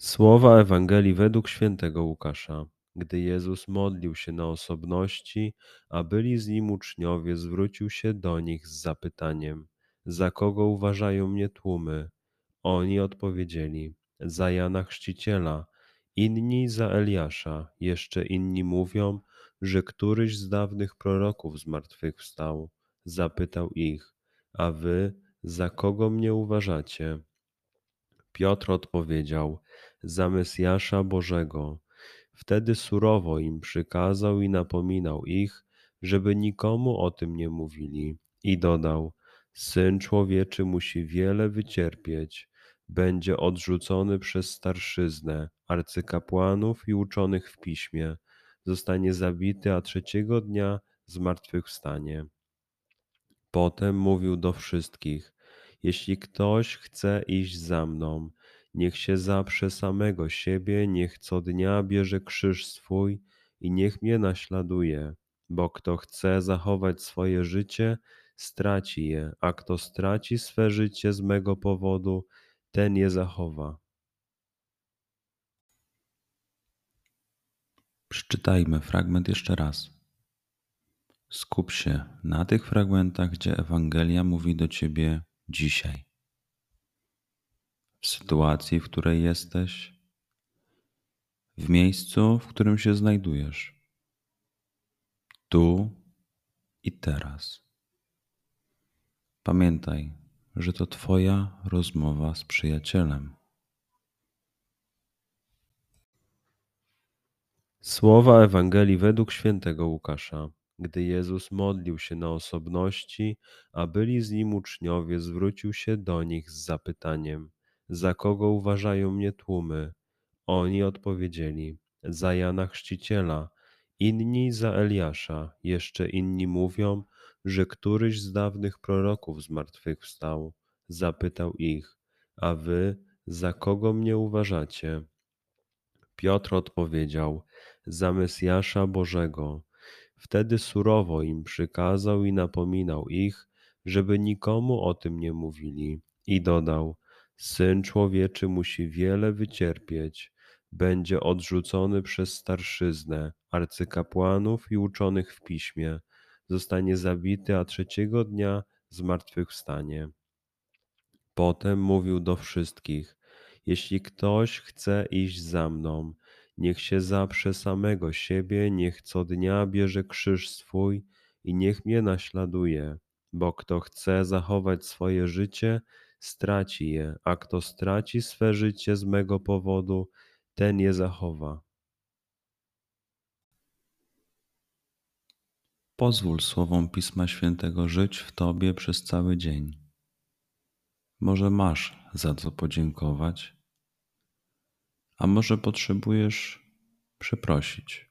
Słowa Ewangelii według świętego Łukasza. Gdy Jezus modlił się na osobności, a byli z nim uczniowie, zwrócił się do nich z zapytaniem: Za kogo uważają mnie tłumy? Oni odpowiedzieli: Za Jana Chrzciciela, inni za Eliasza, jeszcze inni mówią, że któryś z dawnych proroków zmartwychwstał. Zapytał ich: A wy za kogo mnie uważacie? Piotr odpowiedział: Za Mesjasza Bożego. Wtedy surowo im przykazał i napominał ich, żeby nikomu o tym nie mówili. I dodał: Syn człowieczy musi wiele wycierpieć, będzie odrzucony przez starszyznę, arcykapłanów i uczonych w piśmie, zostanie zabity, a trzeciego dnia zmartwychwstanie. Potem mówił do wszystkich: jeśli ktoś chce iść za mną, niech się zaprze samego siebie, niech co dnia bierze krzyż swój i niech mnie naśladuje. Bo kto chce zachować swoje życie, straci je, a kto straci swe życie z mego powodu, ten je zachowa. Przeczytajmy fragment jeszcze raz. Skup się na tych fragmentach, gdzie Ewangelia mówi do ciebie dzisiaj, w sytuacji, w której jesteś, w miejscu, w którym się znajdujesz, tu i teraz. Pamiętaj, że to Twoja rozmowa z przyjacielem. Słowa Ewangelii według świętego Łukasza. Gdy Jezus modlił się na osobności, a byli z nim uczniowie, zwrócił się do nich z zapytaniem: Za kogo uważają mnie tłumy? Oni odpowiedzieli: Za Jana Chrzciciela, inni za Eliasza, jeszcze inni mówią, że któryś z dawnych proroków zmartwychwstał. Zapytał ich: A wy za kogo mnie uważacie? Piotr odpowiedział: Za Mesjasza Bożego. Wtedy surowo im przykazał i napominał ich, żeby nikomu o tym nie mówili. I dodał: Syn człowieczy musi wiele wycierpieć, będzie odrzucony przez starszyznę, arcykapłanów i uczonych w piśmie, zostanie zabity, a trzeciego dnia zmartwychwstanie. Potem mówił do wszystkich: Jeśli ktoś chce iść za mną, Niech się zaprze samego siebie, niech co dnia bierze krzyż swój i niech mnie naśladuje, bo kto chce zachować swoje życie, straci je, a kto straci swe życie z mego powodu, ten je zachowa. Pozwól słowom Pisma Świętego żyć w Tobie przez cały dzień. Może masz za co podziękować a może potrzebujesz przeprosić.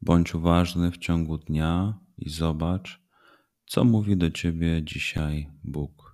Bądź uważny w ciągu dnia i zobacz, co mówi do ciebie dzisiaj Bóg.